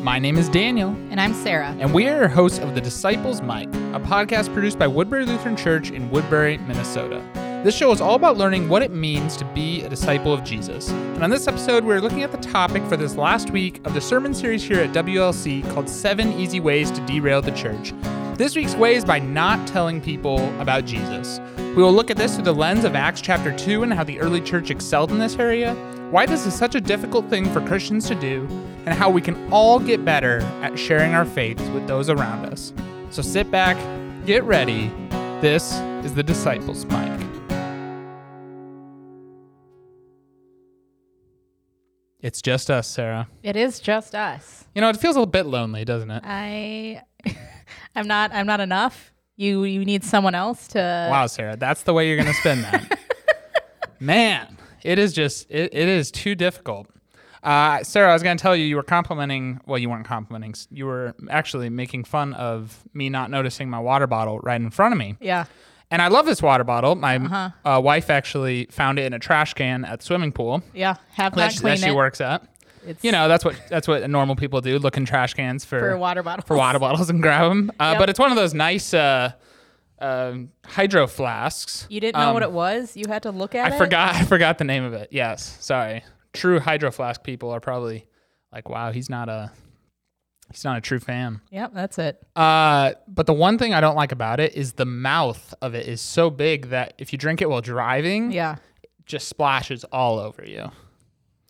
My name is Daniel, And I'm Sarah. and we are hosts of The Disciples Mic, a podcast produced by Woodbury Lutheran Church in Woodbury, Minnesota. This show is all about learning what it means to be a disciple of Jesus. And on this episode, we're looking at the topic for this last week of the sermon series here at WLC called Seven Easy Ways to Derail the Church. This week's way is by not telling people about Jesus. We will look at this through the lens of Acts chapter 2 and how the early church excelled in this area, why this is such a difficult thing for Christians to do, and how we can all get better at sharing our faith with those around us. So sit back, get ready. This is the Disciples Mic. It's just us, Sarah. It is just us. You know, it feels a little bit lonely, doesn't it? I I'm not I'm not enough. You you need someone else to Wow, Sarah, that's the way you're going to spin that. Man, it is just, it, it is too difficult. Uh, Sarah, I was going to tell you, you were complimenting, well, you weren't complimenting, you were actually making fun of me not noticing my water bottle right in front of me. Yeah. And I love this water bottle. My Uh-huh. uh, wife actually found it in a trash can at the swimming pool Yeah. Have that not she, that she it. works at. It's You know, that's what that's what normal people do, look in trash cans for, for water bottles. for water bottles and grab them. Uh, Yep. But it's one of those nice uh, um hydro flasks. You didn't know what Um, it was? You had to look at I it? I forgot. I forgot the name of it. Yes, sorry. True hydro flask people are probably like, "Wow, he's not a he's not a true fan." Yep, that's it. Uh, but the one thing I don't like about it is the mouth of it is so big that if you drink it while driving, Yeah. it just splashes all over you.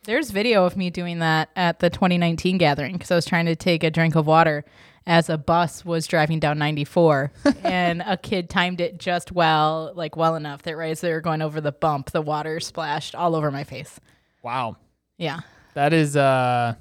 There's video of me doing that at the 2019 gathering because I was trying to take a drink of water as a bus was driving down 94 and a kid timed it just well, like well enough that right as they were going over the bump, the water splashed all over my face. Wow, Yeah. that is uh,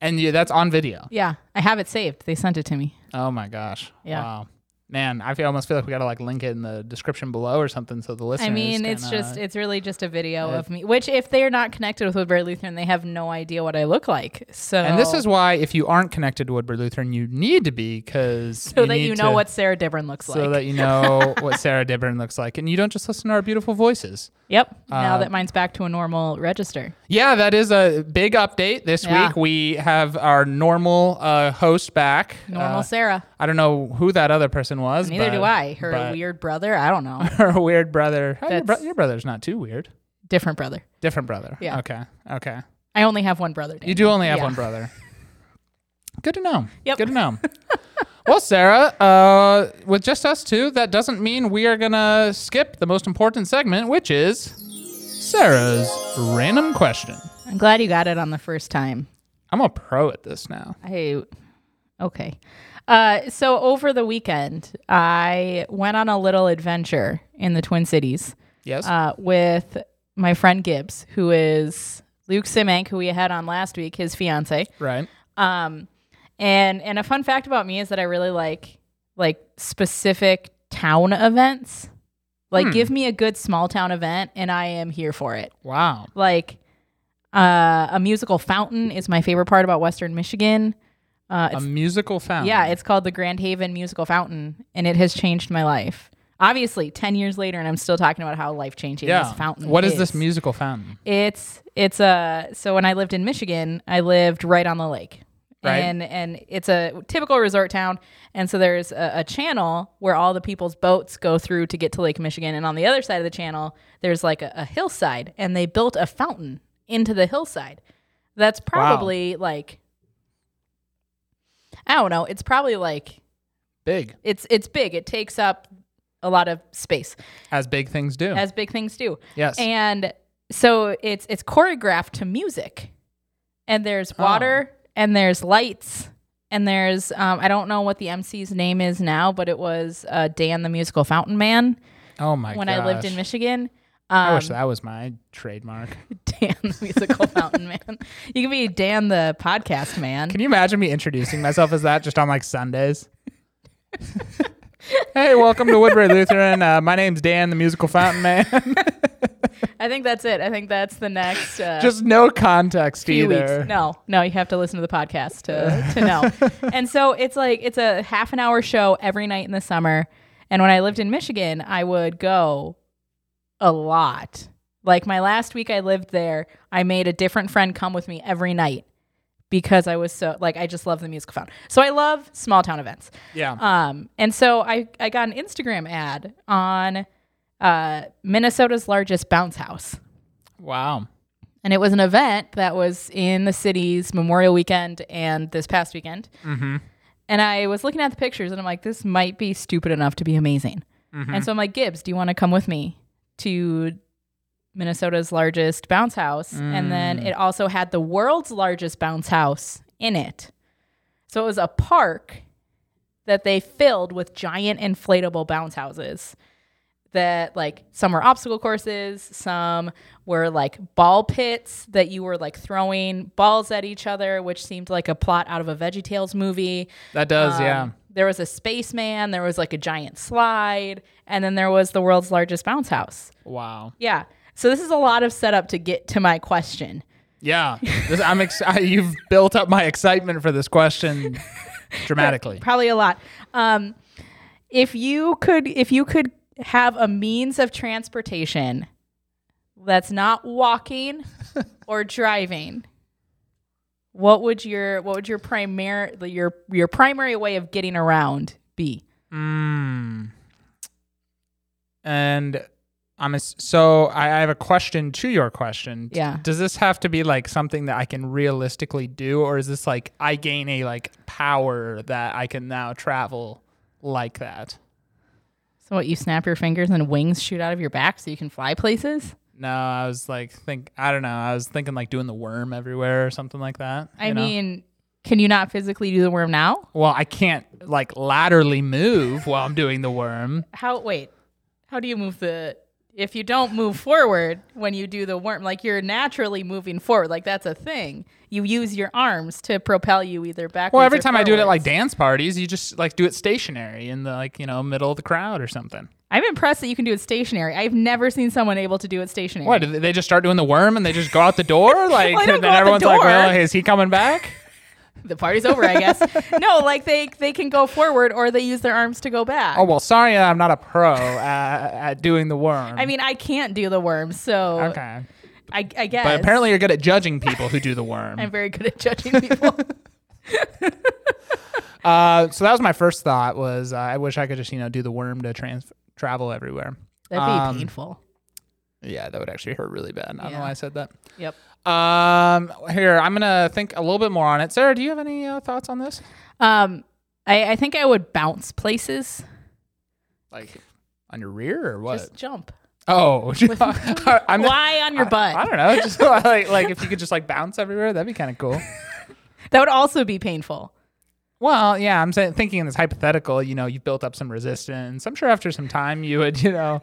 and yeah, that's on video. Yeah. I have it saved. They sent it to me. Oh my gosh. Yeah. Wow. Man, I feel, almost feel like we gotta like link it in the description below or something so the listeners. I mean, can, it's uh, just it's really just a video uh, of me. Which, if they're not connected with Woodbury Lutheran, they have no idea what I look like. So, And this is why, if you aren't connected to Woodbury Lutheran, you need to be because so that you know to- what Sarah Dibburn looks so like. So that you know what Sarah Dibburn looks like, and you don't just listen to our beautiful voices. yep. now uh, that mine's back to a normal register. Yeah, that is a big update this Yeah. week. We have our normal uh, host back. Normal Uh, Sarah. I don't know who that other person was. Neither but- do I. Her weird brother. I don't know. Her weird brother. Your, bro- your brother's not too weird. Different brother. Different brother. Yeah. Okay. Okay. I only have one brother. You do only have Yeah. one brother. Good to know. Yep. Good to know. well, Sarah, uh, with just us two, that doesn't mean we are gonna skip the most important segment, which is Sarah's random question. I'm glad you got it on the first time. I'm a pro at this now. I okay. Uh, so over the weekend, I went on a little adventure in the Twin Cities. Yes. uh, with my friend Gibbs, who is Luke Simank, who we had on last week, his fiance. right. Um, and and a fun fact about me is that I really like like specific town events. Like, Hmm. give me a good small town event, and I am here for it. Wow. Like, uh, a musical fountain is my favorite part about Western Michigan. Uh, A musical fountain. yeah, it's called the Grand Haven Musical Fountain, and it has changed my life. Obviously, ten years later, and I'm still talking about how life changing yeah. this fountain. What is this musical fountain? It's it's a so when I lived in Michigan, I lived right on the lake. Right. And and it's a typical resort town, and so there's a, a channel where all the people's boats go through to get to Lake Michigan, and on the other side of the channel, there's like a, a hillside, and they built a fountain into the hillside. That's probably like I don't know. It's probably like Big, it's it's big. It takes up a lot of space, as big things do. as big things do. yes. And so it's it's choreographed to music. And there's Oh. water and there's lights and there's um, I don't know what the MC's name is now, but it was uh, Dan the musical fountain man oh my when I lived in gosh. Michigan. I Um, wish that was my trademark. Dan the musical fountain man. You can be Dan the podcast man. Can you imagine me introducing myself as that just on like Sundays? hey, welcome to Woodbury Lutheran. Uh, my name's Dan, the musical fountain man. I think that's it. I think that's the next uh, just no context either. weeks. No, no, you have to listen to the podcast to to know. and so it's like it's a half an hour show every night in the summer. And when I lived in Michigan, I would go a lot. Like my last week I lived there, I made a different friend come with me every night because I was so like I just love the musical fountain. So I love small town events. Yeah. Um, and so I I got an Instagram ad on uh, Minnesota's largest bounce house. wow. And it was an event that was in the city's Memorial Weekend and this past weekend. Mm-hmm. And I was looking at the pictures and I'm like, this might be stupid enough to be amazing. Mm-hmm. And so I'm like, Gibbs, do you want to come with me to Minnesota's largest bounce house? And then mm. it also had the world's largest bounce house in it. So it was a park that they filled with giant inflatable bounce houses that like some were obstacle courses, some were like ball pits that you were like throwing balls at each other, which seemed like a plot out of a VeggieTales movie. That does, Um, yeah. There was a spaceman, there was like a giant slide, and then there was the world's largest bounce house. Wow. Yeah. So this is a lot of setup to get to my question. Yeah. This, I'm ex- I, you've built up my excitement for this question dramatically. Probably a lot. Um, if you could if you could have a means of transportation that's not walking or driving, what would your what would your primary your your primary way of getting around be? Mm. And I'm a, so I I have a question to your question. Yeah. Does this have to be like something that I can realistically do, or is this like I gain a like power that I can now travel like that? So what you snap your fingers and wings shoot out of your back so you can fly places? No, I was like think I don't know. I was thinking like doing the worm everywhere or something like that. I you know? mean, can you not physically do the worm now? well, I can't like laterally move while I'm doing the worm. How wait, how do you move the if you don't move forward when you do the worm, like you're naturally moving forward, like that's a thing. You use your arms to propel you either backwards. Well, every time I do it at like dance parties, you just like do it stationary in the like you know middle of the crowd or something. I'm impressed that you can do it stationary. I've never seen someone able to do it stationary. What? Did they just start doing the worm and they just go out the door? Like, Well, and then out the everyone's like. "Well, is he coming back?" The party's over, I guess. no, like they they can go forward or they use their arms to go back. Oh well, sorry, I'm not a pro at, at doing the worm. I mean, I can't do the worm, so okay, I, I guess. but apparently you're good at judging people who do the worm. I'm very good at judging people. Uh, so that was my first thought. Was uh, I wish I could just you know do the worm to trans travel everywhere. That'd be Um, painful. Yeah, that would actually hurt really bad. I don't know why I said that. Yep. Um, here I'm gonna think a little bit more on it. Sarah, do you have any uh, thoughts on this? Um, I, I think I would bounce places. Like on your rear or what? Just jump. oh, I'm Why on your butt? I don't know. Just like like if you could just like bounce everywhere, that'd be kind of cool. that would also be painful. Well, yeah, I'm saying thinking in this hypothetical. You know, you've built up some resistance. I'm sure after some time you would, you know,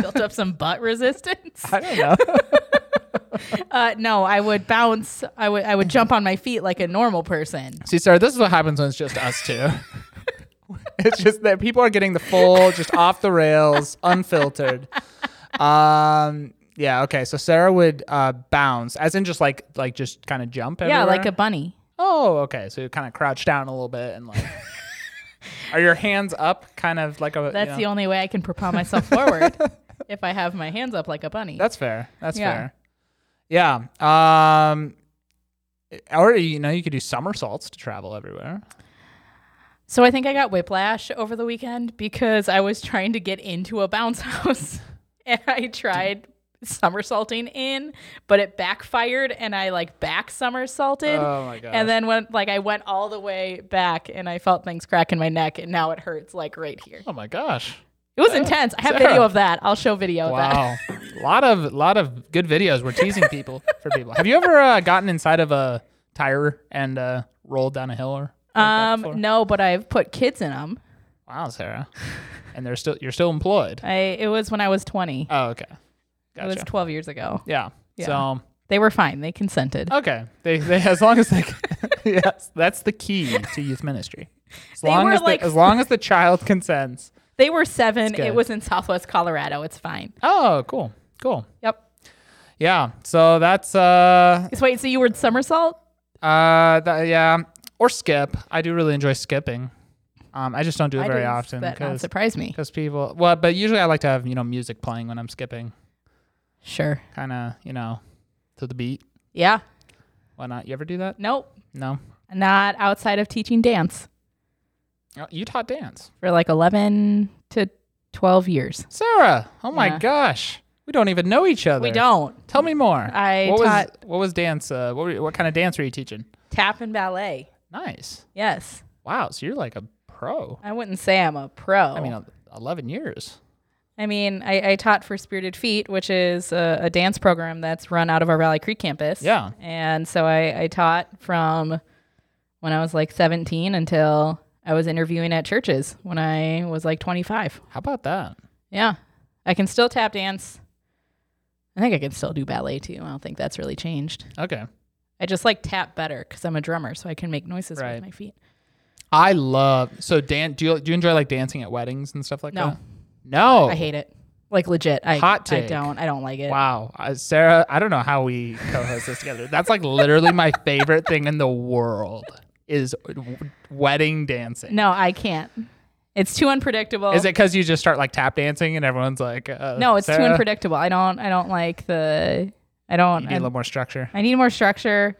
Built up some butt resistance. I don't know. Uh, no, I would bounce. I would I would jump on my feet like a normal person. See, Sarah, this is what happens when it's just us two. it's just that people are getting the full, just off the rails, unfiltered. Um. Yeah. Okay. So Sarah would uh, bounce, as in just like like just kind of jump. Everywhere. Yeah, like a bunny. Oh, okay. So you kind of crouch down a little bit and like. are your hands up, kind of like a? That's you the only way I can propel myself forward. if I have my hands up like a bunny. That's fair. That's Yeah. fair. Yeah. Um. Or you know you could do somersaults to travel everywhere. So I think I got whiplash over the weekend because I was trying to get into a bounce house and I tried somersaulting in, but it backfired and I like back somersaulted. Oh my god. and then went like I went all the way back and I felt things crack in my neck and now it hurts like right here. Oh my gosh. It was intense. I have Sarah. video of that. I'll show video of that. Wow. a lot of lot of good videos. We're teasing people for people. Have you ever uh, gotten inside of a tire and uh, rolled down a hill or? Um no, but I've put kids in them. Wow, Sarah. And they're still you're still employed. I it was when I was 20. Oh, okay. It was 12 years ago. Yeah. Yeah. So They were fine. They consented. okay, they, they as long as they yes, that's the key to youth ministry. As They long as the, like- as long as the child consents. They were 7. It was in Southwest Colorado. It's fine. Oh, cool, cool. Yep. Yeah. So that's uh So wait, so you were somersault? Uh, th- yeah, or skip. I do really enjoy skipping. Um, I just don't do it Why very often That not because surprise me. because people. Well, but usually I like to have you know music playing when I'm skipping, Sure. kind of you know, to the beat. Yeah. Why not? You ever do that? Nope. No. Not outside of teaching dance You taught dance. for like 11 to 12 years. Sarah. Oh my Yeah. gosh. We don't even know each other. We don't. Tell me more. I what taught- was what was dance? Uh, what, were, you- what kind of dance were you teaching? Tap and ballet. Nice. Yes. Wow. So you're like a pro. I wouldn't say I'm a pro. I mean, uh, 11 years. I mean, I, I taught for Spirited Feet, which is a, a dance program that's run out of our Valley Creek campus. Yeah. And so I, I taught from when I was like 17 until I was interviewing at churches when I was like 25. How about that? Yeah. I can still tap dance. I think I can still do ballet too. I don't think that's really changed. Okay. I just like tap better because I'm a drummer, so I can make noises Right. with my feet. I love so dan. Do you do you enjoy like dancing at weddings and stuff like No. that? No. I hate it. Like legit. I, Hot I take. don't. I don't like it. Wow, uh, Sarah. I don't know how we co-host this together. That's like literally my favorite thing in the world is wedding dancing. No, I can't. It's too unpredictable. Is it because you just start like tap dancing and everyone's like, uh, No, it's too unpredictable. I don't. I don't like the. I don't. You need I, a little more structure. I need more structure,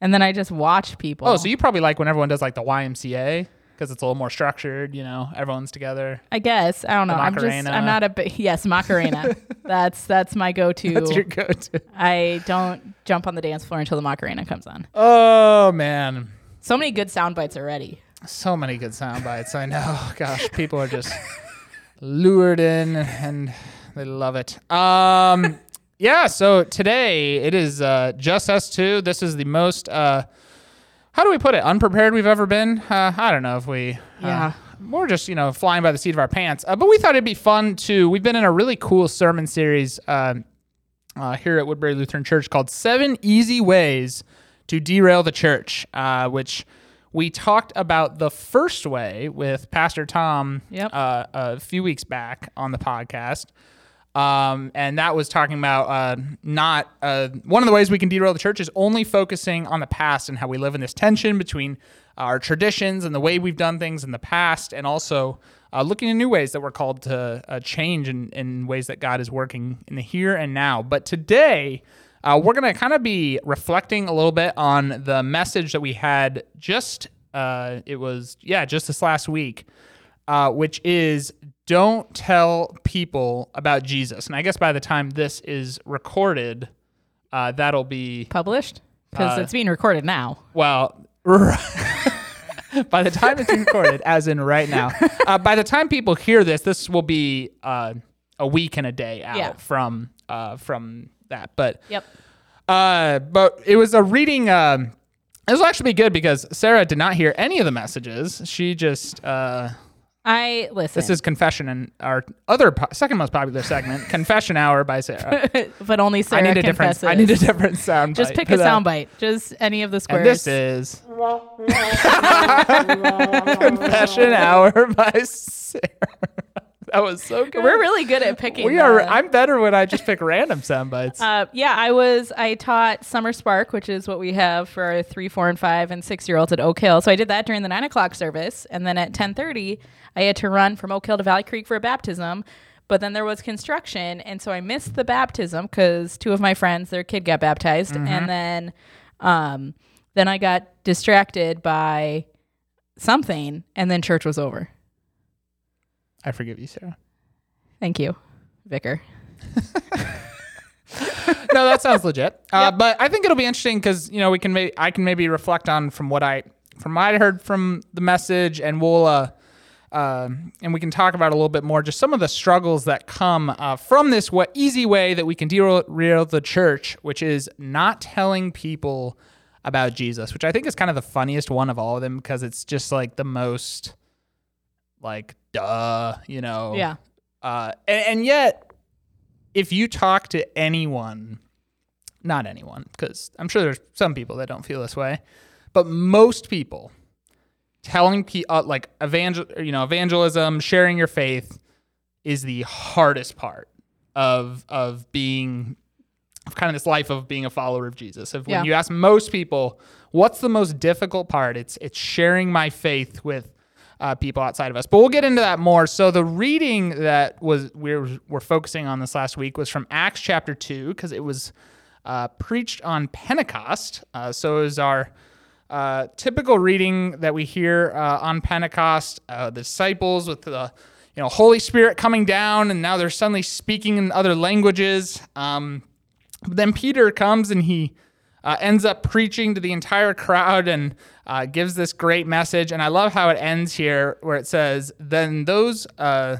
and then I just watch people. Oh, so you probably like when everyone does like the YMCA because it's a little more structured. You know, everyone's together. I guess I don't know. I'm just. I'm not a. Yes, Macarena. that's that's my go-to. That's your go-to. I don't jump on the dance floor until the Macarena comes on. Oh man, So many good sound bites already. so many good sound bites. I know. Gosh, people are just lured in and they love it. Um, yeah. So today it is uh, just us two. This is the most. Uh, how do we put it? Unprepared we've ever been. Uh, I don't know if we. uh, Yeah. we're just you know flying by the seat of our pants. Uh, but we thought it'd be fun to. We've been in a really cool sermon series uh, uh, here at Woodbury Lutheran Church called Seven Easy Ways to Derail the Church, uh, which we talked about the first way with Pastor Tom Yep. uh, a few weeks back on the podcast. Um, and that was talking about uh, not uh, one of the ways we can derail the church is only focusing on the past and how we live in this tension between our traditions and the way we've done things in the past, and also uh, looking at new ways that we're called to uh, change in, in ways that God is working in the here and now. But today, uh, we're going to kind of be reflecting a little bit on the message that we had just, uh, it was, yeah, just this last week uh, which is don't tell people about Jesus. And I guess by the time this is recorded, uh, that'll be, Published because Uh, it's being recorded now. well, by the time it's recorded, as in right now, uh, by the time people hear this, this will be uh, a week and a day out Yeah. from uh, from that. But Yep. uh, but it was a reading. Um, this will actually be good because Sarah did not hear any of the messages. She just uh, I listen. This is confession and our other po- second most popular segment, confession hour by Sarah. but only Sarah I need a different. confesses. I need a different sound. Just pick a that. sound bite. Just any of the squares. And this is confession hour by Sarah. That was so good. We're really good at picking. we are. the- I'm better when I just pick random sound bites. Uh, yeah, I was. I taught Summer Spark, which is what we have for our three, four, and five and six year olds at Oak Hill. So I did that during the nine o'clock service, and then at ten thirty, I had to run from Oak Hill to Valley Creek for a baptism. But then there was construction, and so I missed the baptism because two of my friends, their kid got baptized, Mm-hmm. and then, um, then I got distracted by something, and then church was over. I forgive you, Sarah. Thank you, Vicar. no, that sounds legit. Uh, But I think it'll be interesting because you know we can may- I can maybe reflect on from what I from what I heard from the message, and we'll uh, um and we can talk about a little bit more just some of the struggles that come uh, from this wa easy way that we can derail the church, which is not telling people about Jesus, which I think is kind of the funniest one of all of them because it's just like the most like duh, you know. Yeah. Uh, and, and yet, if you talk to anyone, not anyone, because I'm sure there's some people that don't feel this way, but most people telling people uh, like evangel, you know, evangelism, sharing your faith is the hardest part of of being of kind of this life of being a follower of Jesus. If when Yeah. you ask most people, what's the most difficult part? It's it's sharing my faith with uh, people outside of us. But we'll get into that more. So the reading that was we were, we're focusing on this last week was from Acts chapter two because it was uh, preached on Pentecost. Uh, so it was our uh, typical reading that we hear uh, on Pentecost. Uh, the disciples with the you know Holy Spirit coming down, and now they're suddenly speaking in other languages. Um, then Peter comes and he ends up preaching to the entire crowd and uh, gives this great message. And I love how it ends here, where it says, "Then those." Uh,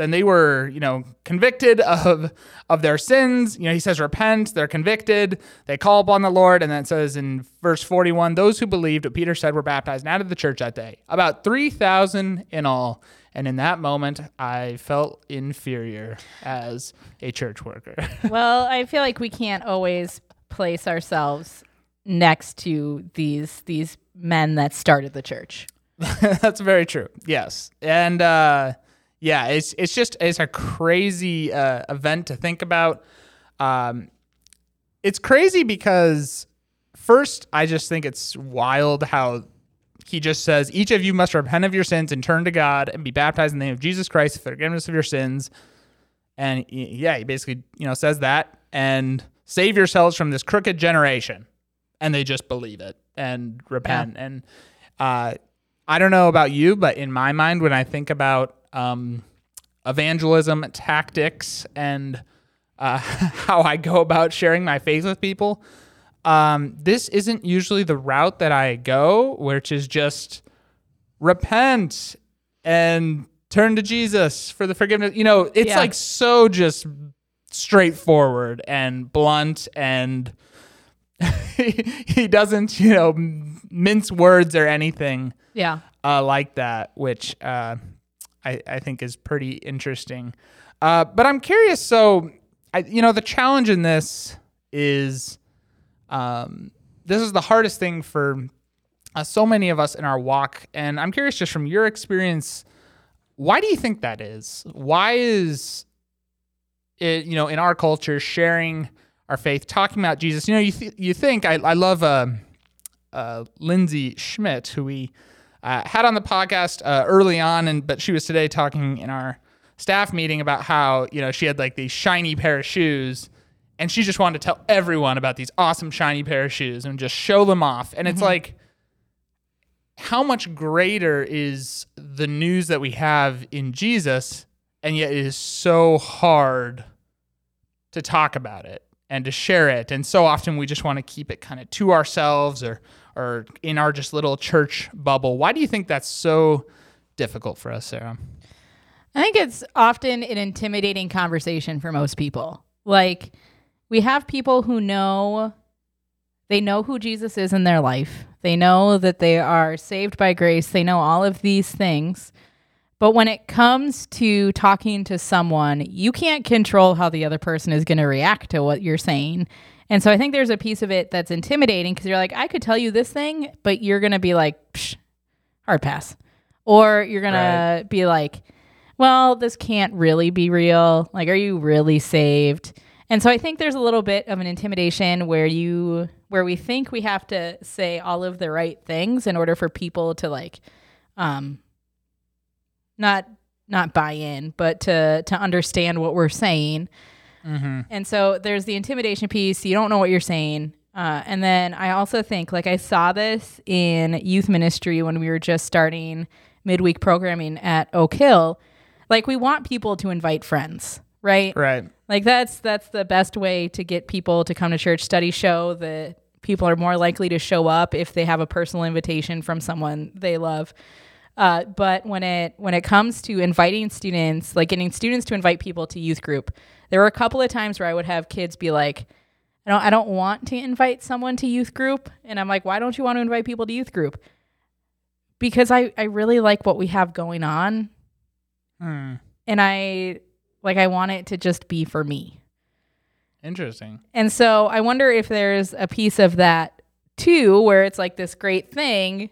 then they were, you know, convicted of of their sins. You know, he says, repent. They're convicted. They call upon the Lord, and then it says in verse forty one, those who believed what Peter said were baptized and out of the church that day. About three thousand in all. And in that moment, I felt inferior as a church worker. well, I feel like we can't always place ourselves next to these these men that started the church. That's very true. Yes, and uh, yeah, it's it's just it's a crazy uh, event to think about. Um, it's crazy because first, I just think it's wild how he just says each of you must repent of your sins and turn to God and be baptized in the name of Jesus Christ for forgiveness of your sins. And yeah, he basically you know says that and save yourselves from this crooked generation, and they just believe it and repent. Yeah. And uh, I don't know about you, but in my mind, when I think about um, evangelism tactics and uh, how I go about sharing my faith with people. Um, this isn't usually the route that I go, which is just repent and turn to Jesus for the forgiveness. You know, it's yeah. like so just straightforward and blunt and he doesn't, you know, mince words or anything. Yeah. Uh, like that, which uh, I, I think is pretty interesting. Uh, but I'm curious. So, I, you know, the challenge in this is um, this is the hardest thing for uh, so many of us in our walk. And I'm curious, just from your experience, why do you think that is? Why is it, you know, in our culture, sharing our faith, talking about Jesus? You know, you, th- you think, I, I love uh, uh, Lindsay Schmidt, who we uh, had on the podcast uh, early on, and but she was today talking in our staff meeting about how you know she had like these shiny pair of shoes, and she just wanted to tell everyone about these awesome shiny pair of shoes and just show them off. And mm-hmm. it's like, how much greater is the news that we have in Jesus, and yet it is so hard to talk about it and to share it. And so often we just want to keep it kind of to ourselves or or in our just little church bubble. Why do you think that's so difficult for us, Sarah? I think it's often an intimidating conversation for most people. Like we have people who know they know who Jesus is in their life. They know that they are saved by grace. They know all of these things. But when it comes to talking to someone, you can't control how the other person is going to react to what you're saying. And so I think there's a piece of it that's intimidating because you're like, I could tell you this thing, but you're going to be like, Psh, hard pass. Or you're going right. to be like, well, this can't really be real. Like, are you really saved? And so I think there's a little bit of an intimidation where you, where we think we have to say all of the right things in order for people to like, um, not, not buy in, but to, to understand what we're saying. Mm-hmm. And so there's the intimidation piece. You don't know what you're saying. Uh, and then I also think, like, I saw this in youth ministry when we were just starting midweek programming at Oak Hill. Like, we want people to invite friends, right? Right. Like, that's that's the best way to get people to come to church. Studies show that people are more likely to show up if they have a personal invitation from someone they love. Uh, but when it when it comes to inviting students, like getting students to invite people to youth group, there were a couple of times where I would have kids be like, "I don't I don't want to invite someone to youth group," and I'm like, "Why don't you want to invite people to youth group?" Because I I really like what we have going on, hmm. and I like I want it to just be for me. Interesting. And so I wonder if there's a piece of that too, where it's like this great thing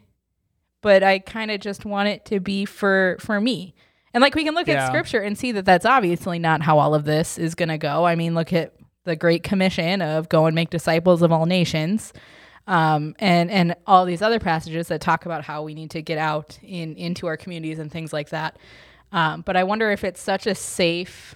but I kind of just want it to be for for me. And like we can look yeah. at scripture and see that that's obviously not how all of this is going to go. I mean, look at the great commission of go and make disciples of all nations. Um, and and all these other passages that talk about how we need to get out in into our communities and things like that. Um, but I wonder if it's such a safe,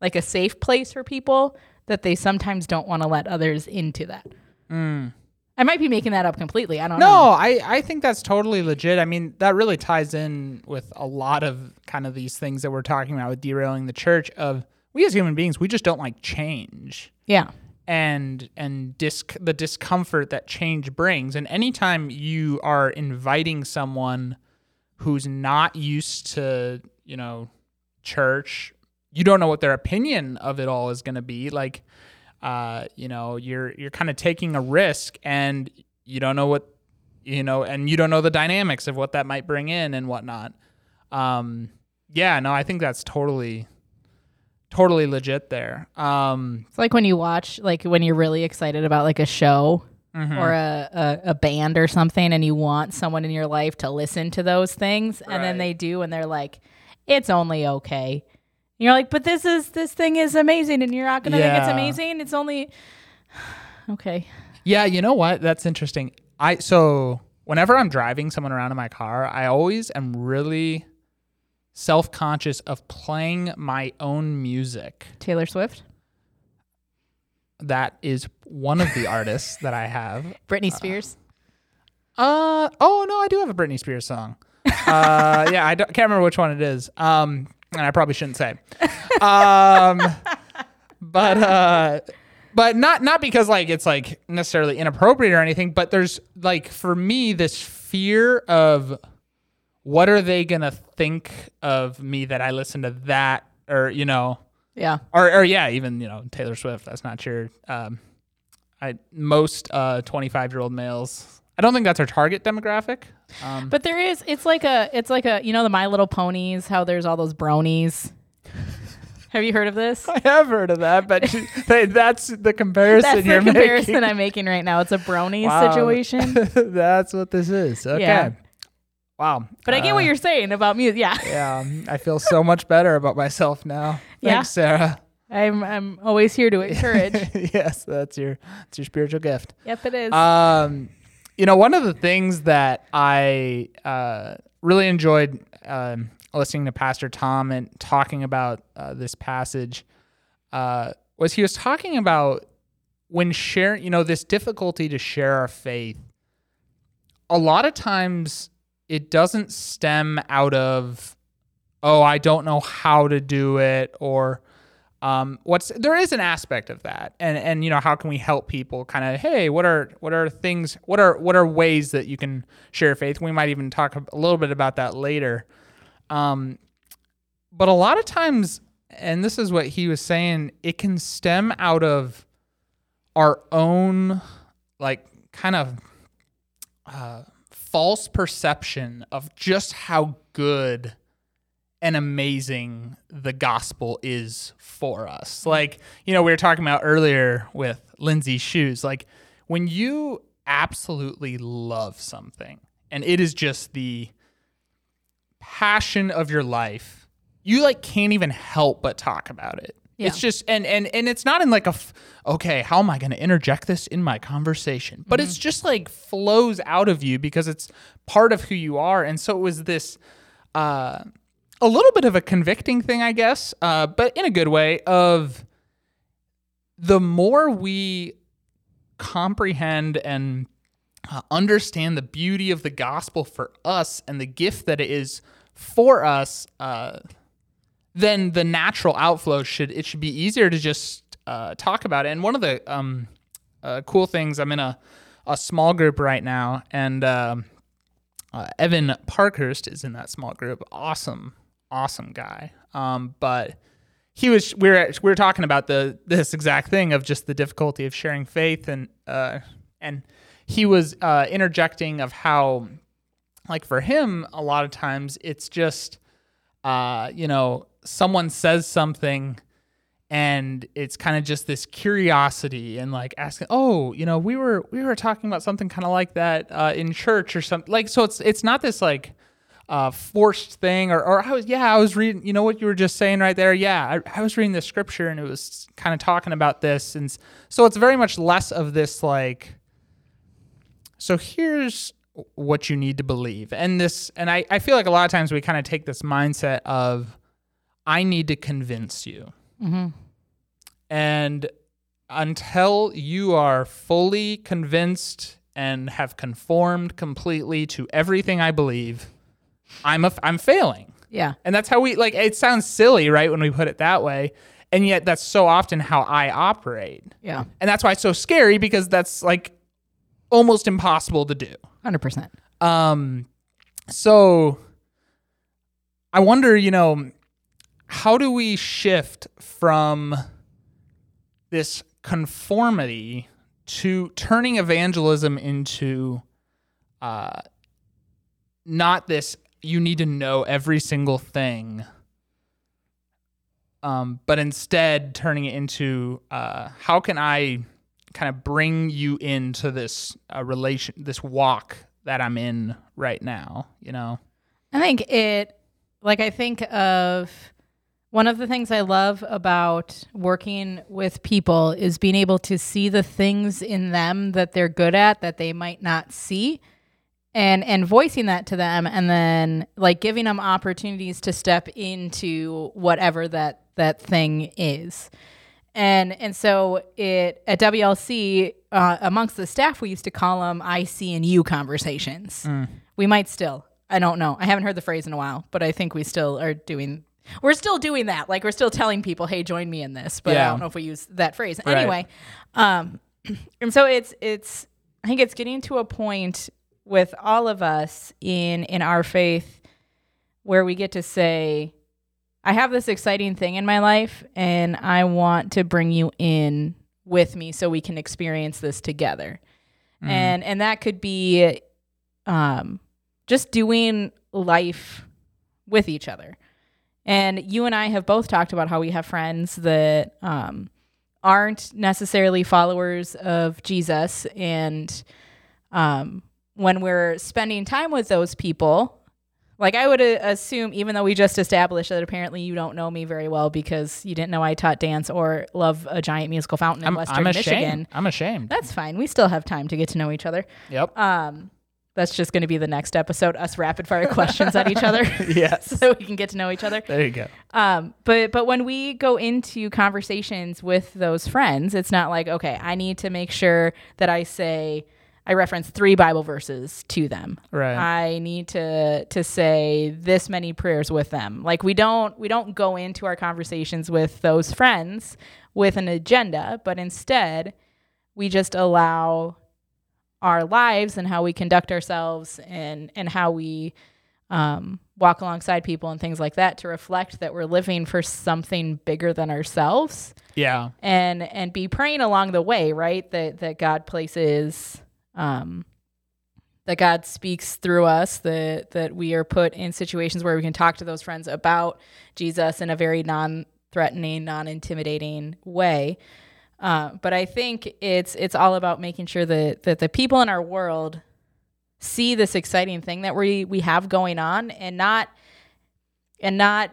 like a safe place for people that they sometimes don't want to let others into that. Mm. I might be making that up completely. I don't No, know. No, I, I think that's totally legit. I mean, that really ties in with a lot of kind of these things that we're talking about with derailing the church of we as human beings, we just don't like change Yeah. and and disc the discomfort that change brings. And anytime you are inviting someone who's not used to, you know, church, you don't know what their opinion of it all is going to be. Like, uh, you know, you're you're kind of taking a risk, and you don't know what, you know, and you don't know the dynamics of what that might bring in and whatnot. Um, yeah, no, I think that's totally, totally legit there. Um, It's like when you watch, like when you're really excited about like a show mhm. or a, a, a band or something, and you want someone in your life to listen to those things, and then they do, and they're like, "It's only okay." And you're like, "But this is this thing is amazing, and you're not gonna think it's amazing. It's only okay." Yeah, you know what? That's interesting. I so whenever I'm driving someone around in my car, I always am really self-conscious of playing my own music. Taylor Swift, That is one of the artists that I have. Britney Spears. Uh oh no, I do have a Britney Spears song. Uh yeah, I don't, can't remember which one it is. Um and I probably shouldn't say. Um but uh but not not because like it's like necessarily inappropriate or anything, but there's like for me this fear of what are they going to think of me that I listen to that or you know Yeah. or, or yeah, even you know Taylor Swift. That's not your. Um, I most uh 25 year old males. I don't think that's our target demographic. Um, But there is it's like a it's like a you know the My Little Ponies how there's all those bronies. Have you heard of this? I have heard of that, but that's the comparison That's the comparison making. I'm making right now. It's a brony Wow. situation. that's what this is. Okay. Yeah. Wow. But I get what Uh, you're saying about music. Yeah. Yeah, um, I feel so much better about myself now. Yeah. Thanks, Sarah. I'm I'm always here to encourage. yes, that's your that's your spiritual gift. yep, it is. Um, you know, one of the things that I uh, really enjoyed um, listening to Pastor Tom and talking about uh, this passage uh, was he was talking about when sharing, you know, this difficulty to share our faith. A lot of times it doesn't stem out of, oh, I don't know how to do it or um, what's there is an aspect of that. And and you know how can we help people kind of hey what are what are things what are what are ways that you can share faith? We might even talk a little bit about that later. Um, but a lot of times and this is what he was saying it can stem out of our own like kind of uh, false perception of just how good and amazing the gospel is for us. Like, you know, we were talking about earlier with Lindsay's shoes. Like, when you absolutely love something and it is just the passion of your life, you like can't even help but talk about it. Yeah. It's just and and and it's not in like a f- okay, how am I going to interject this in my conversation? But it's just like flows out of you because it's part of who you are. And so it was this uh a little bit of a convicting thing, I guess, uh, but in a good way. Of the more we comprehend and uh, understand the beauty of the gospel for us and the gift that it is for us, uh, then the natural outflow should it should be easier to just uh, talk about it. And one of the um, uh, cool things, I'm in a a small group right now, and um, uh, Evan Parkhurst is in that small group. Awesome, awesome guy. Um, but he was we were we were talking about the this exact thing of just the difficulty of sharing faith and uh, and he was uh, interjecting of how like for him a lot of times it's just uh, you know someone says something and it's kind of just this curiosity and like asking oh you know we were we were talking about something kind of like that uh, in church or something like so it's it's not this like uh, forced thing or, or I was yeah I was reading you know what you were just saying right there? Yeah I, I was reading the scripture and it was kind of talking about this and so it's very much less of this like so here's what you need to believe. And this and I, I feel like a lot of times we kind of take this mindset of I need to convince you. Mm-hmm. and until you are fully convinced and have conformed completely to everything I believe, I'm a, I'm failing. Yeah. And that's how we like it sounds silly, right, when we put it that way. And yet that's so often how I operate. Yeah. And that's why it's so scary because that's like almost impossible to do. 100%. Um so I wonder, you know, how do we shift from this conformity to turning evangelism into uh not this you need to know every single thing um but instead turning it into uh how can i kind of bring you into this uh, relation this walk that i'm in right now you know I think it, like, I think of one of the things I love about working with people is being able to see the things in them that they're good at that they might not see. And, and voicing that to them and then like giving them opportunities to step into whatever that that thing is and and so it at WLC uh, amongst the staff we used to call them I see and you conversations. We might still. I don't know. I haven't heard the phrase in a while, but I think we still are doing. We're still doing that. Like we're still telling people, "Hey, join me in this." But I don't know if we use that phrase Right. anyway. Um, and so it's it's. I think it's getting to a point with all of us in in our faith where we get to say, I have this exciting thing in my life and I want to bring you in with me so we can experience this together. And and that could be um just doing life with each other. And you and I have both talked about how we have friends that um aren't necessarily followers of Jesus and um when we're spending time with those people like I would uh, assume, even though we just established that apparently you don't know me very well because you didn't know I taught dance or love a giant musical fountain in i'm, Western I'm ashamed Michigan. i'm ashamed That's fine. We still have time to get to know each other. yep Um, that's just going to be the next episode: us rapid fire questions at each other, yes so we can get to know each other. there you go Um, but but when we go into conversations with those friends, it's not like okay, I need to make sure that I say I reference three Bible verses to them. Right. I need to to say this many prayers with them. Like we don't we don't go into our conversations with those friends with an agenda, but instead we just allow our lives and how we conduct ourselves and and how we um, walk alongside people and things like that to reflect that we're living for something bigger than ourselves yeah and and be praying along the way right that that god places um that god speaks through us that that we are put in situations where we can talk to those friends about jesus in a very non-threatening non-intimidating way. Uh, but i think it's it's all about making sure that that the people in our world see this exciting thing that we we have going on and not and not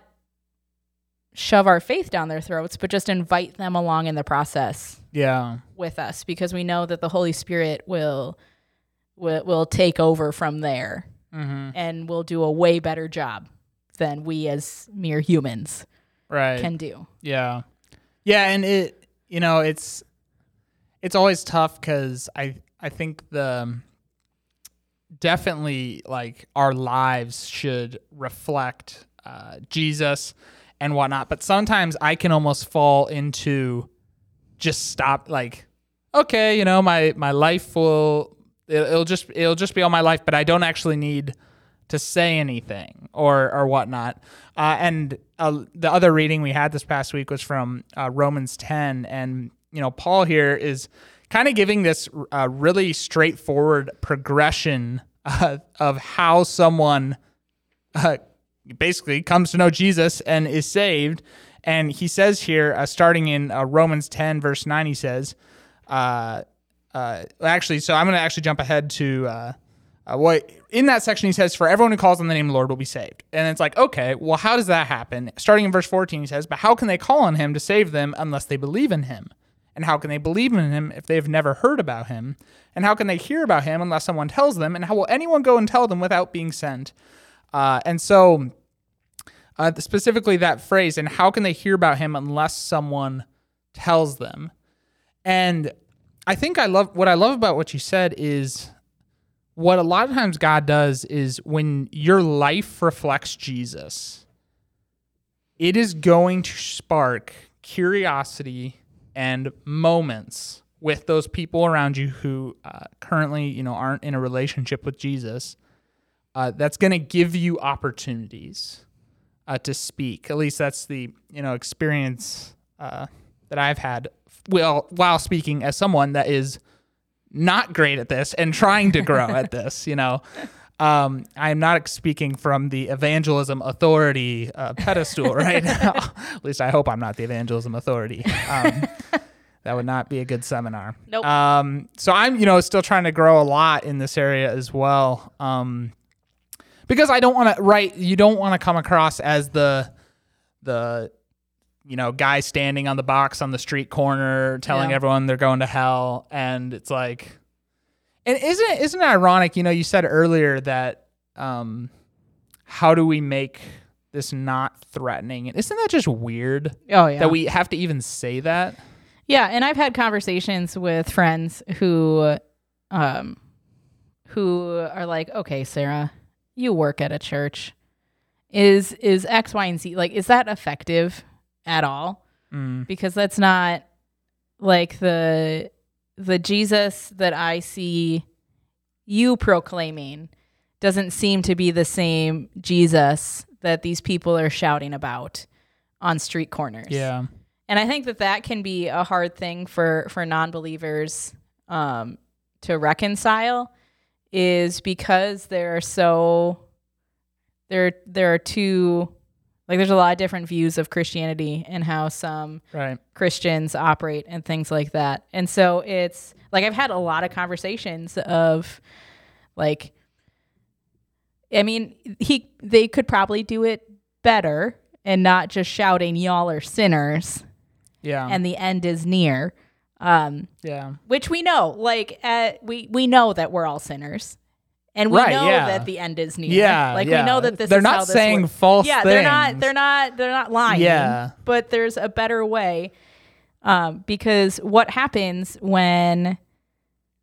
shove our faith down their throats, but just invite them along in the process yeah with us because we know that the Holy Spirit will will, will take over from there mm-hmm. and will do a way better job than we as mere humans right can do. Yeah. Yeah, and it you know, it's it's always tough cuz I I think the definitely like our lives should reflect uh, Jesus and whatnot, but sometimes I can almost fall into just stop like okay, you know, my my life will it- it'll just it'll just be all my life, but I don't actually need to say anything or or whatnot. Uh, and uh, the other reading we had this past week was from uh, Romans 10, and you know Paul here is kind of giving this uh, really straightforward progression uh, of how someone uh, basically comes to know Jesus and is saved. And he says here, uh, starting in uh, Romans 10, verse 9, he says, uh, uh, actually, so I'm going to actually jump ahead to uh, uh, what in that section he says, For everyone who calls on the name of the Lord will be saved. And it's like, okay, well, how does that happen? Starting in verse 14, he says, But how can they call on him to save them unless they believe in him? And how can they believe in him if they have never heard about him? And how can they hear about him unless someone tells them? And how will anyone go and tell them without being sent? And so, uh, specifically that phrase, and how can they hear about him unless someone tells them? And I think I love what I love about what you said is what a lot of times God does is when your life reflects Jesus, it is going to spark curiosity and moments with those people around you who uh, currently, you know, aren't in a relationship with Jesus. Uh, that's going to give you opportunities uh, to speak. At least that's the you know experience uh, that I've had. Well, while speaking as someone that is not great at this and trying to grow at this, you know. Um, I'm not speaking from the evangelism authority uh, pedestal right now. At least I hope I'm not the evangelism authority. Um, that would not be a good seminar. Nope. Um, so I'm, you know, still trying to grow a lot in this area as well. Um, because I don't want to, right? You don't want to come across as the, the, you know, guy standing on the box on the street corner telling Yeah. everyone they're going to hell, and it's like, and isn't it, isn't it ironic? You know, you said earlier that, um, how do we make this not threatening? And isn't that just weird Oh yeah. that we have to even say that? Yeah, and I've had conversations with friends who um who are like, "Okay, Sarah, you work at a church. Is is X, Y, and Z like is that effective at all? Mm. Because that's not like the the Jesus that I see you proclaiming doesn't seem to be the same Jesus that these people are shouting about on street corners. Yeah. And I think that that can be a hard thing for for non-believers um, to reconcile, is because there are so there there are two like there's a lot of different views of Christianity and how some Right. Christians operate and things like that. And so it's like I've had a lot of conversations of like I mean, he they could probably do it better and not just shouting y'all are sinners Yeah. and the end is near. Um yeah. which we know like uh, we we know that we're all sinners. And we Right, know yeah. that the end is near. Yeah. like yeah. we know that this They're is not saying works. false yeah things. they're not they're not they're not lying Yeah. but there's a better way um, because what happens when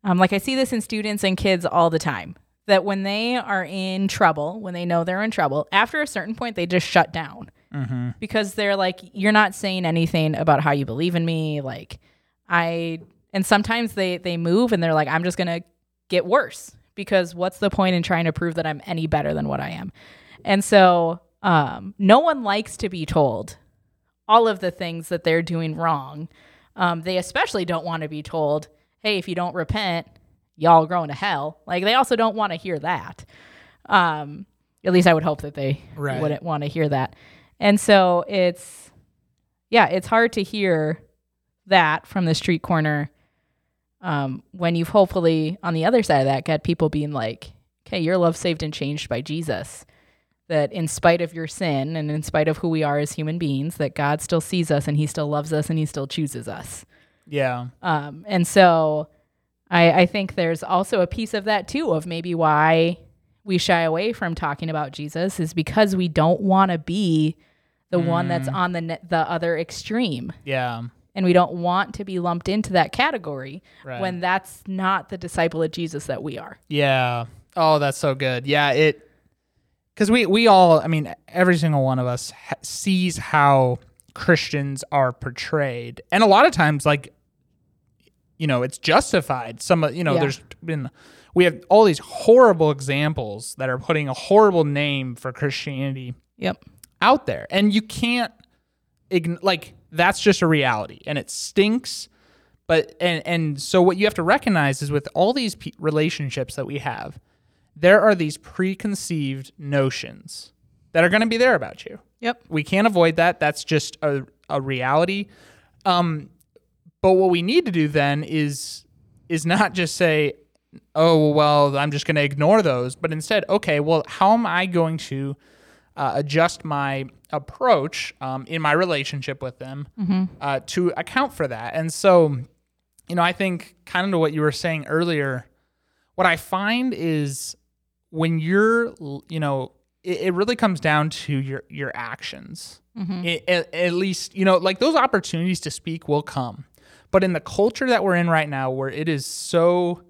um, like i see this in students and kids all the time that when they are in trouble when they know they're in trouble after a certain point they just shut down Mm-hmm. because they're like you're not saying anything about how you believe in me like i and sometimes they they move and they're like i'm just gonna get worse because what's the point in trying to prove that i'm any better than what i am? And so um, no one likes to be told all of the things that they're doing wrong. Um, they especially don't want to be told hey if you don't repent y'all are going to hell. Like they also don't want to hear that. Um, at least i would hope that they Right. wouldn't want to hear that. And so it's, yeah, it's hard to hear that from the street corner um, when you've hopefully, on the other side of that, got people being like, okay, your love saved and changed by Jesus. That in spite of your sin and in spite of who we are as human beings, that God still sees us and he still loves us and he still chooses us. Yeah. Um, and so I, I think there's also a piece of that too, of maybe why we shy away from talking about Jesus is because we don't want to be the one that's on the ne- the other extreme, Yeah. And we don't want to be lumped into that category Right. when that's not the disciple of Jesus that we are. Yeah. Oh, that's so good. Yeah, it because we we all, I mean, every single one of us ha- sees how Christians are portrayed, and a lot of times, like, you know, it's justified. Some, you know, Yeah. there's been we have all these horrible examples that are putting a horrible name for Christianity Yep. out there and you can't ign- like that's just a reality and it stinks. But and and so what you have to recognize is with all these pe- relationships that we have there are these preconceived notions that are going to be there about you. Yep. we can't avoid that. That's just a, a reality. Um but what we need to do then is is not just say oh well i'm just going to ignore those but instead okay well how am i going to uh, adjust my approach um, in my relationship with them uh, to account for that. And so you know i think kind of to what you were saying earlier what i find is when you're you know it, it really comes down to your your actions. I- at, at least you know like those opportunities to speak will come. But in the culture that we're in right now, where it is so,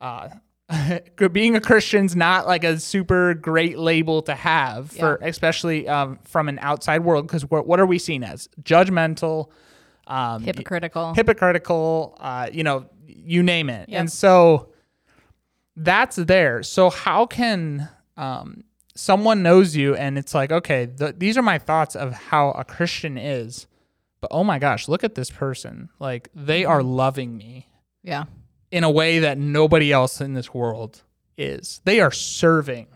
uh, being a Christian's not like a super great label to have for, especially um, from an outside world, because what are we seen as? Judgmental, um, Hypocritical. hypocritical, uh, you know, you name it. Yep. And so that's there. So how can um, someone knows you and it's like, okay, th- these are my thoughts of how a Christian is, but oh my gosh, look at this person. Like they are loving me yeah. In a way that nobody else in this world is. They are serving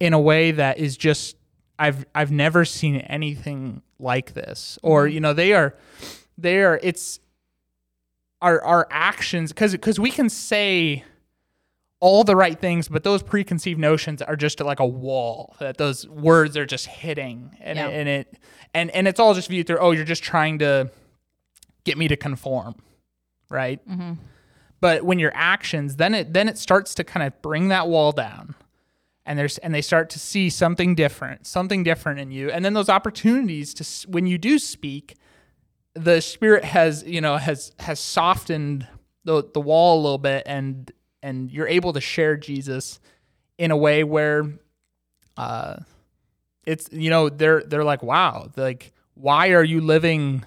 in a way that is just I've I've never seen anything like this. Or mm-hmm. you know, they are they are it's our our actions cuz cuz we can say all the right things, but those preconceived notions are just like a wall that those words are just hitting and Yeah. it, and it and and it's all just viewed through oh you're just trying to get me to conform, right? Mm-hmm. But when your actions then it then it starts to kind of bring that wall down. And there's and they start to see something different something different in you. And then those opportunities to when you do speak the spirit has you know has has softened the the wall a little bit and and you're able to share Jesus in a way where uh it's you know they're they're like wow like why are you living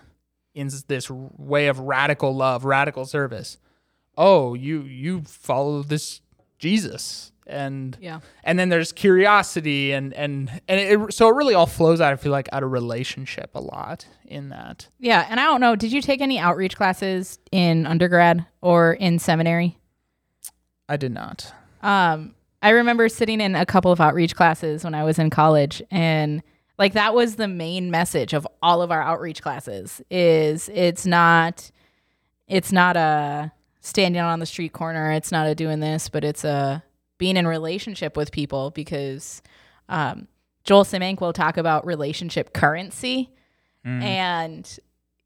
in this way of radical love radical service oh you you follow this jesus and Yeah. and then there's curiosity and and and it, so it really all flows out i feel like out of relationship a lot in that Yeah. And I don't know, did you take any outreach classes in undergrad or in seminary? i did not Um, I remember sitting in a couple of outreach classes when I was in college and like that was the main message of all of our outreach classes is it's not it's not a standing on the street corner, it's not a doing this, but it's a being in relationship with people because um, Joel Simank will talk about relationship currency and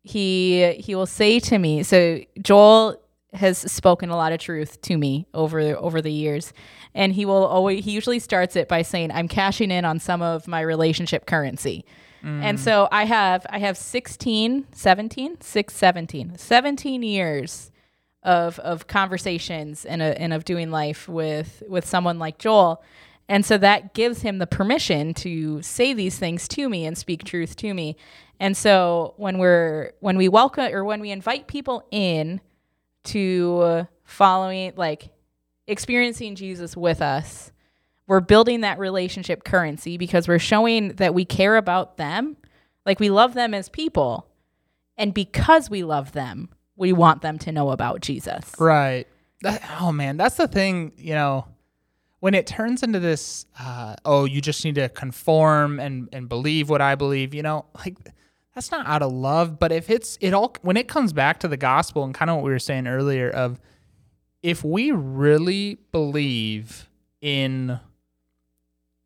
he he will say to me so Joel has spoken a lot of truth to me over over the years. And he will always he usually starts it by saying i'm cashing in on some of my relationship currency. And so i have i have 16 17 6 17 17 years of of conversations and, a, and of doing life with with someone like joel and so that gives him the permission to say these things to me and speak truth to me and so when we're when we welcome or when we invite people in to following like experiencing Jesus with us. We're building that relationship currency because we're showing that we care about them, like we love them as people. And because we love them, we want them to know about Jesus. Right. That, oh man, that's the thing. You know, when it turns into this, uh, oh, you just need to conform and and believe what I believe. You know, like that's not out of love. But if it's it all when it comes back to the gospel and kind of what we were saying earlier of if we really believe in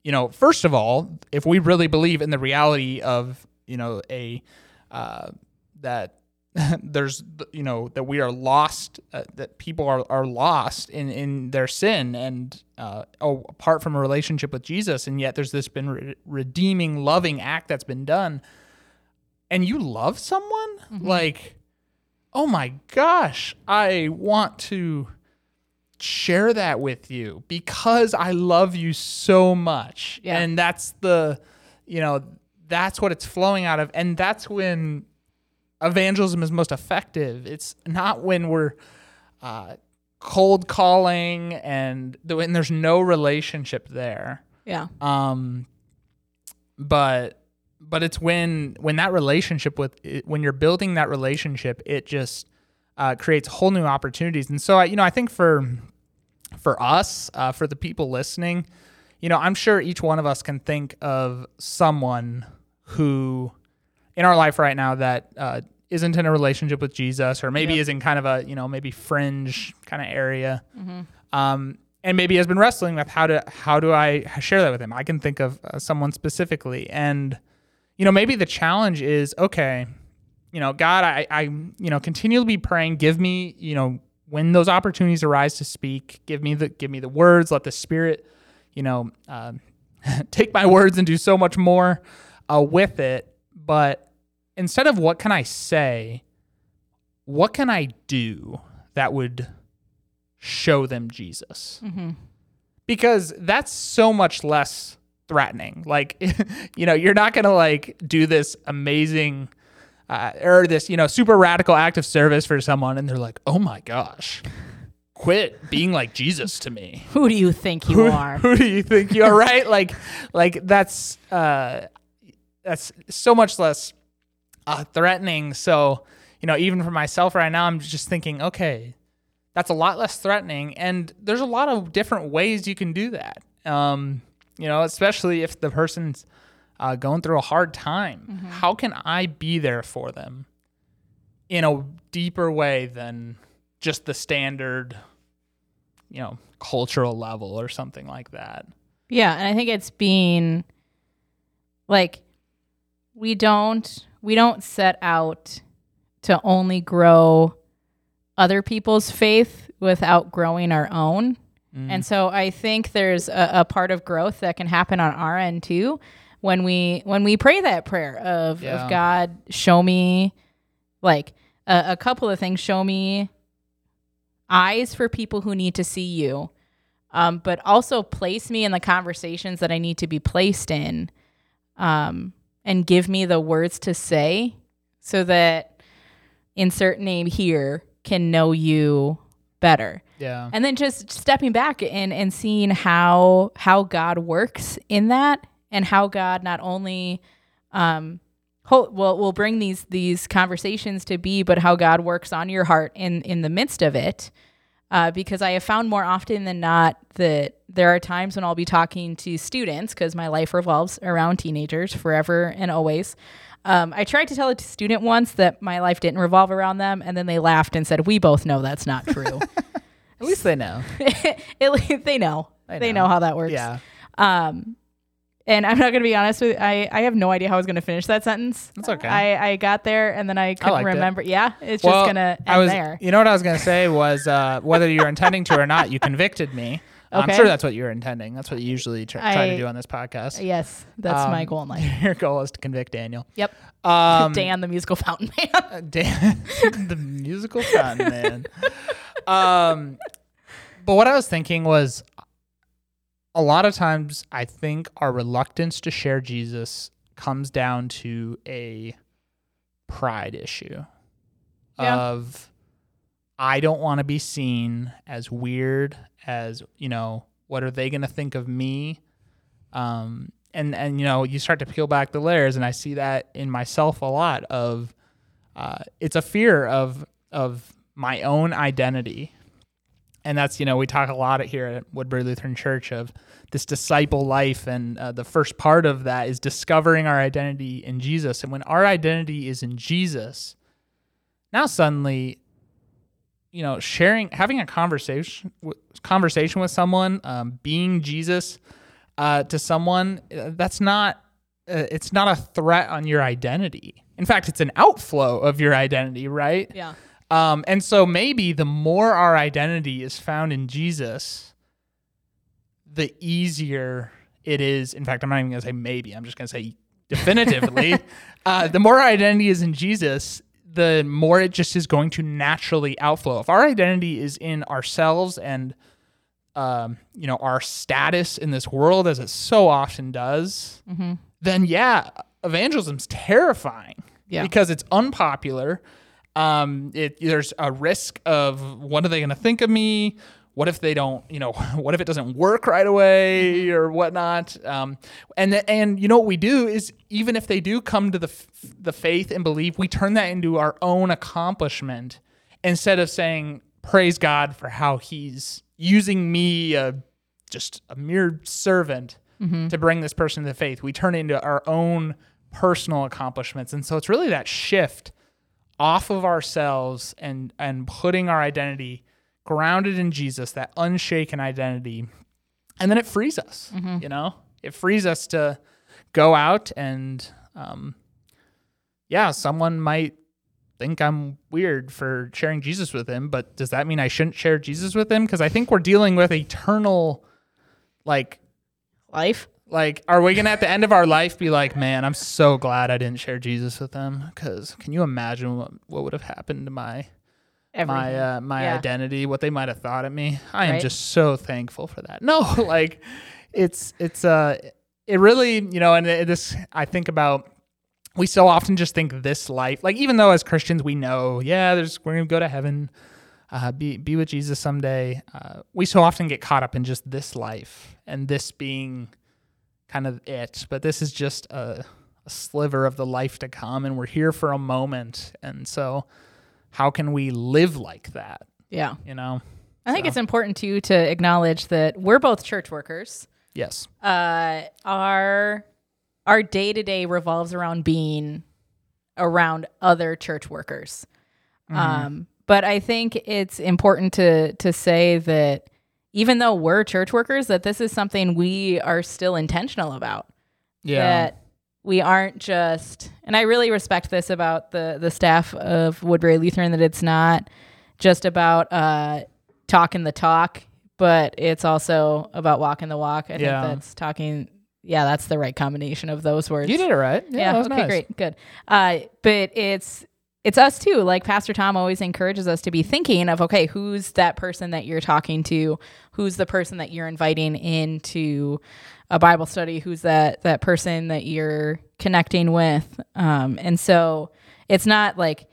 you know first of all if we really believe in the reality of you know a uh, that there's you know that we are lost uh, that people are, are lost in in their sin and uh, oh, apart from a relationship with jesus and yet there's this been re- redeeming loving act that's been done. And you love someone? Like oh my gosh i want to share that with you because i love you so much. Yeah. and that's the you know that's what it's flowing out of. And that's when evangelism is most effective. It's not when we're uh, cold calling and when there's no relationship there. Yeah. um but but it's when when that relationship with it, when you're building that relationship it just uh, creates whole new opportunities. And so I, you know i think for for us uh, for the people listening you know i'm sure each one of us can think of someone who in our life right now that uh, isn't in a relationship with jesus or maybe Yep. is in kind of a you know maybe fringe kind of area um, and maybe has been wrestling with how to how do I share that with him. I can think of uh, someone specifically, and you know maybe the challenge is okay. You know, God, I, I you know continually be praying. Give me you know when those opportunities arise to speak. Give me the give me the words. Let the Spirit you know um, take my words and do so much more uh, with it. But instead of what can I say, what can I do that would show them Jesus? Because that's so much less threatening. Like, you know, you're not going to like do this amazing uh, or this, you know, super radical act of service for someone and they're like, oh my gosh, quit being like Jesus to me. Who do you think you are? Who do you think you are? Right? like, like that's uh, that's so much less uh, threatening. So, you know, even for myself right now, I'm just thinking, okay, that's a lot less threatening, and there's a lot of different ways you can do that. Um, you know, especially if the person's uh, going through a hard time, how can I be there for them in a deeper way than just the standard, you know, cultural level or something like that? Yeah, and I think it's being like we don't we don't set out to only grow other people's faith without growing our own. And so I think there's a, a part of growth that can happen on our end too when we when we pray that prayer of, Yeah. of God show me like a, a couple of things show me eyes for people who need to see you um, but also place me in the conversations that I need to be placed in, um, and give me the words to say so that insert name here can know you better. Yeah. And then just stepping back and, and seeing how how God works in that and how God not only um ho- will will bring these these conversations to be, but how God works on your heart in in the midst of it. Uh, because I have found more often than not that there are times when I'll be talking to students because my life revolves around teenagers forever and always. Um, I tried to tell a student once that my life didn't revolve around them, and then they laughed and said, "We both know that's not true." At least they know. it, they know. I They know. know how that works. Yeah. Um, and I'm not going to be honest with you. I, I have no idea how I was going to finish that sentence. That's okay. I, I got there and then I couldn't liked it. remember. Yeah, it's Well, just going to end I was, there. You know what I was going to say was uh, whether you're intending to or not, you convicted me. I'm Okay. sure that's what you're intending. That's what you usually try, try to I- do on this podcast. Yes, that's my Um, goal in life. Your goal is to convict Daniel. Yep. Um, Dan, the musical fountain man. Dan, the musical fountain man. Um, but what I was thinking was, a lot of times I think our reluctance to share Jesus comes down to a pride issue Yeah. of I don't want to be seen as weird as you know what are they going to think of me um and and you know you start to peel back the layers and I see that in myself a lot of uh, it's a fear of of my own identity and that's you know we talk a lot here at Woodbury Lutheran Church of this disciple life. And uh, the first part of that is discovering our identity in Jesus. And when our identity is in Jesus now suddenly you know sharing having a conversation conversation with someone um, being Jesus uh, to someone uh, that's not uh, it's not a threat on your identity. In fact it's an outflow of your identity right? Yeah. Um, and so maybe the more our identity is found in Jesus, the easier it is. In fact, I'm not even going to say maybe, I'm just going to say definitively. uh, the more our identity is in Jesus, the more it just is going to naturally outflow. If our identity is in ourselves and um, you know, our status in this world, as it so often does, then yeah, evangelism's terrifying Yeah. because it's unpopular. Um, it there's a risk of what are they going to think of me? What if they don't, you know, what if it doesn't work right away or whatnot? Um, and th- and you know what we do is even if they do come to the f- the faith and believe, we turn that into our own accomplishment instead of saying praise God for how He's using me, uh, just a mere servant, to bring this person to the faith. We turn it into our own personal accomplishments, and so it's really that shift off of ourselves and and putting our identity grounded in Jesus, that unshaken identity, and then it frees us. You know, it frees us to go out and, um, yeah, someone might think I'm weird for sharing Jesus with him, but does that mean I shouldn't share Jesus with him? Because I think we're dealing with eternal, like Life. Like, are we gonna at the end of our life be like, man, I'm so glad I didn't share Jesus with them? Because can you imagine what what would have happened to my my uh, my Yeah. identity, what they might have thought of me? I am just so thankful for that. No, like, it's it's uh, it really you know, and it, this I think about. We so often just think this life, like even though as Christians we know, yeah, there's we're gonna go to heaven, uh, be be with Jesus someday. Uh, we so often get caught up in just this life and this being kind of it. But this is just a, a sliver of the life to come, and we're here for a moment. And so, how can we live like that? yeah. You know? I think So. it's important too to acknowledge that we're both church workers. Yes. Uh, our our day to day revolves around being around other church workers. Um, but I think it's important to to say that even though we're church workers, that this is something we are still intentional about. Yeah. That we aren't just, and I really respect this about the the staff of Woodbury Lutheran that it's not just about uh, talking the talk, but it's also about walking the walk. I Yeah. think that's talking. Yeah, that's the right combination of those words. you did it right. Yeah. Yeah. okay. nice. Great. Good. Uh, but it's it's us too. Like Pastor Tom always encourages us to be thinking of okay, who's that person that you're talking to? Who's the person that you're inviting into a Bible study? Who's that that person that you're connecting with? Um, and so it's not like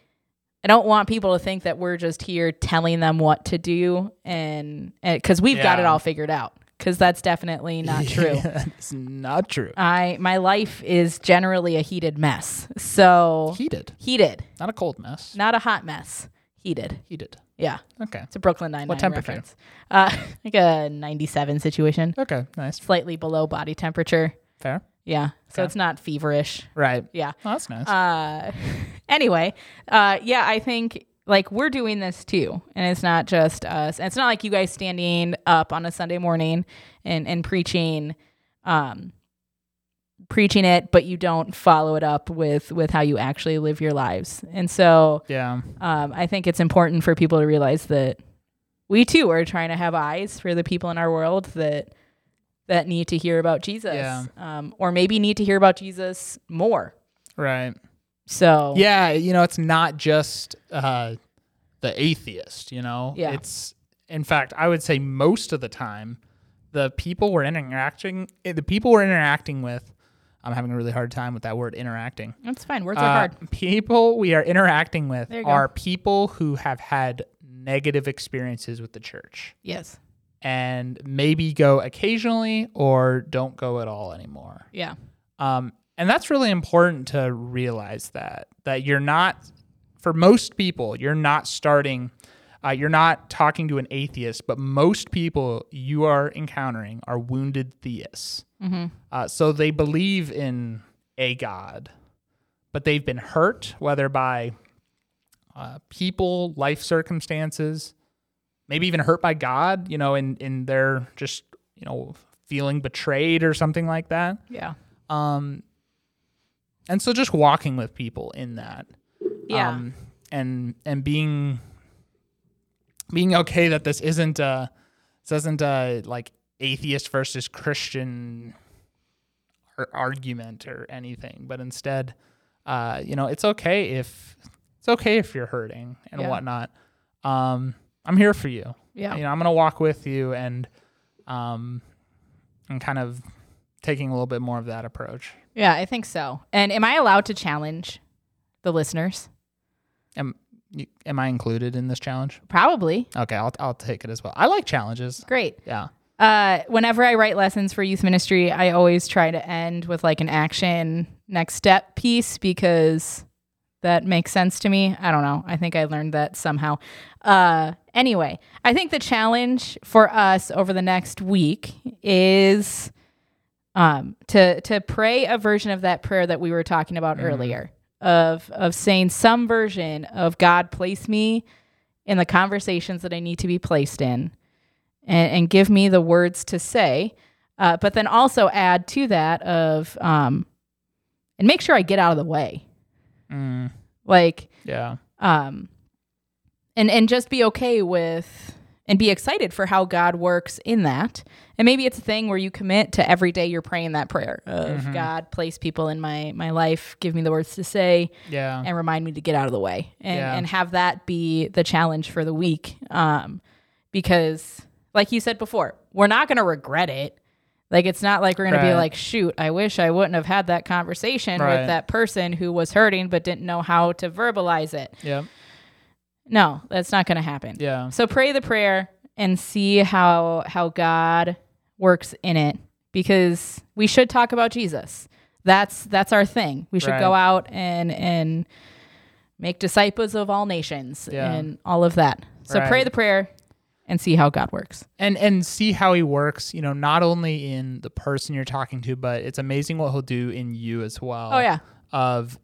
I don't want people to think that we're just here telling them what to do and because we've got it all figured out. Because that's definitely not true. it's not true. I my life is generally a heated mess. So Heated, heated, not a cold mess. not a hot mess. Heated. Heated. Yeah, Okay. it's a Brooklyn Nine What temperature? reference. Uh, like a ninety-seven situation, Okay. Nice. slightly below body temperature. Fair. Yeah, so it's not feverish. Right. Yeah. Oh, that's nice. Uh, anyway, uh, yeah, I think like we're doing this too, and it's not just us. And it's not like you guys standing up on a Sunday morning and and preaching, um, preaching it, but you don't follow it up with with how you actually live your lives. And so, yeah. um, I think it's important for people to realize that we too are trying to have eyes for the people in our world that that need to hear about Jesus, Yeah. um, or maybe need to hear about Jesus more. Right. So Yeah, you know, it's not just uh, the atheist. You know, Yeah. It's in fact, I would say most of the time, the people we're interacting, eh, the people we're interacting with. I'm having a really hard time with that word interacting. That's fine. Words Uh, are hard. People we are interacting with you go. are people who have had negative experiences with the church Yes. and maybe go occasionally or don't go at all anymore. Yeah. Um, and that's really important to realize that that you're not for most people you're not starting uh, you're not talking to an atheist but most people you are encountering are wounded theists Mm-hmm. uh, so they believe in a god but they've been hurt whether by uh, people life circumstances maybe even hurt by god you know in in their just you know feeling betrayed or something like that Yeah. um, and so just walking with people in that, Yeah. um, and and being being okay that this isn't a this isn't a like atheist versus Christian ar- argument or anything, but instead, uh, you know, it's okay if it's okay if you're hurting and Yeah. whatnot. Um, I'm here for you. yeah. You know, I'm gonna walk with you and um, and kind of taking a little bit more of that approach. Yeah, I think so. And am I allowed to challenge the listeners? Am you, am I included in this challenge? Probably. Okay, I'll I'll take it as well. I like challenges. Great. Yeah. Uh, whenever I write lessons for youth ministry, I always try to end with like an action next step piece because that makes sense to me. I don't know. I think I learned that somehow. Uh, anyway, I think the challenge for us over the next week is um, to to pray a version of that prayer that we were talking about earlier of of saying some version of God place me in the conversations that I need to be placed in and, and give me the words to say, uh, but then also add to that of um, and make sure I get out of the way, Mm, like yeah. um, and and just be okay with and be excited for how God works in that. And maybe it's a thing where you commit to every day you're praying that prayer of Mm-hmm. God, place people in my my life, give me the words to say, Yeah. and remind me to get out of the way, and Yeah. and have that be the challenge for the week. Um, because like you said before, we're not going to regret it. Like it's not like we're going to be like, shoot, I wish I wouldn't have had that conversation Right. with that person who was hurting but didn't know how to verbalize it. yeah. No, that's not going to happen. Yeah. So pray the prayer and see how how God works in it because we should talk about Jesus. That's that's our thing. We should Right. go out and and make disciples of all nations Yeah. and all of that. So Right. pray the prayer and see how God works. and and see how he works you know not only in the person you're talking to but it's amazing what he'll do in you as well Oh yeah. of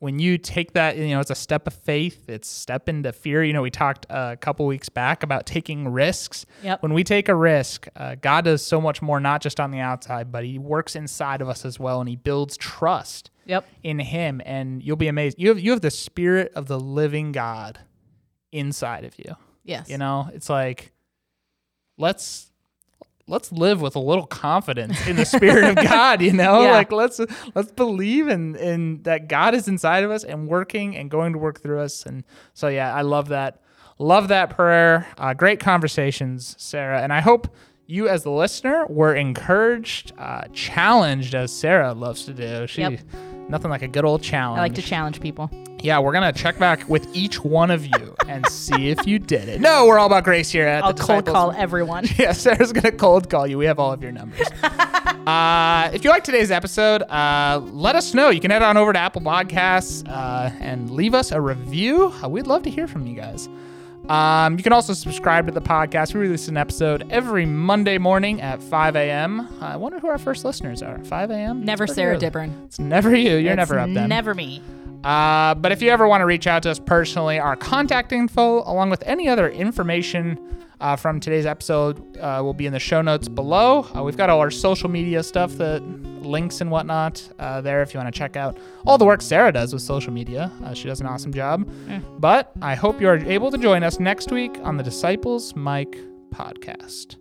when you take that you know it's a step of faith it's step into fear you know we talked a couple weeks back about taking risks Yep. when we take a risk uh, god does so much more not just on the outside but he works inside of us as well and he builds trust Yep. in him and you'll be amazed you have you have the spirit of the living god inside of you Yes. you know, it's like let's let's live with a little confidence in the spirit of God, you know? Yeah. Like let's let's believe in in that God is inside of us and working and going to work through us. And so yeah, I love that. Love that prayer. Uh, great conversations, Sarah. And I hope you as the listener were encouraged, uh, challenged as Sarah loves to do. She Yep. Nothing like a good old challenge. I like to challenge people. Yeah, we're gonna check back with each one of you and see if you did it. No, we're all about grace here at I'll the cold Disciples. call everyone. Yeah, Sarah's gonna cold call you. We have all of your numbers. uh, if you like today's episode, uh, let us know. You can head on over to Apple Podcasts uh, and leave us a review. Uh, we'd love to hear from you guys. Um, you can also subscribe to the podcast. We release an episode every Monday morning at 5 a.m. I wonder who our first listeners are. 5 a.m. Never Sarah early. Dibburn. It's never you. You're It's never up then. Never me. Uh, but if you ever want to reach out to us personally, our contact info, along with any other information uh, from today's episode, uh, will be in the show notes below. Uh, we've got all our social media stuff, that links and whatnot uh, there if you want to check out all the work Sarah does with social media. Uh, she does an awesome job. But I hope you are able to join us next week on the Disciples Mic podcast.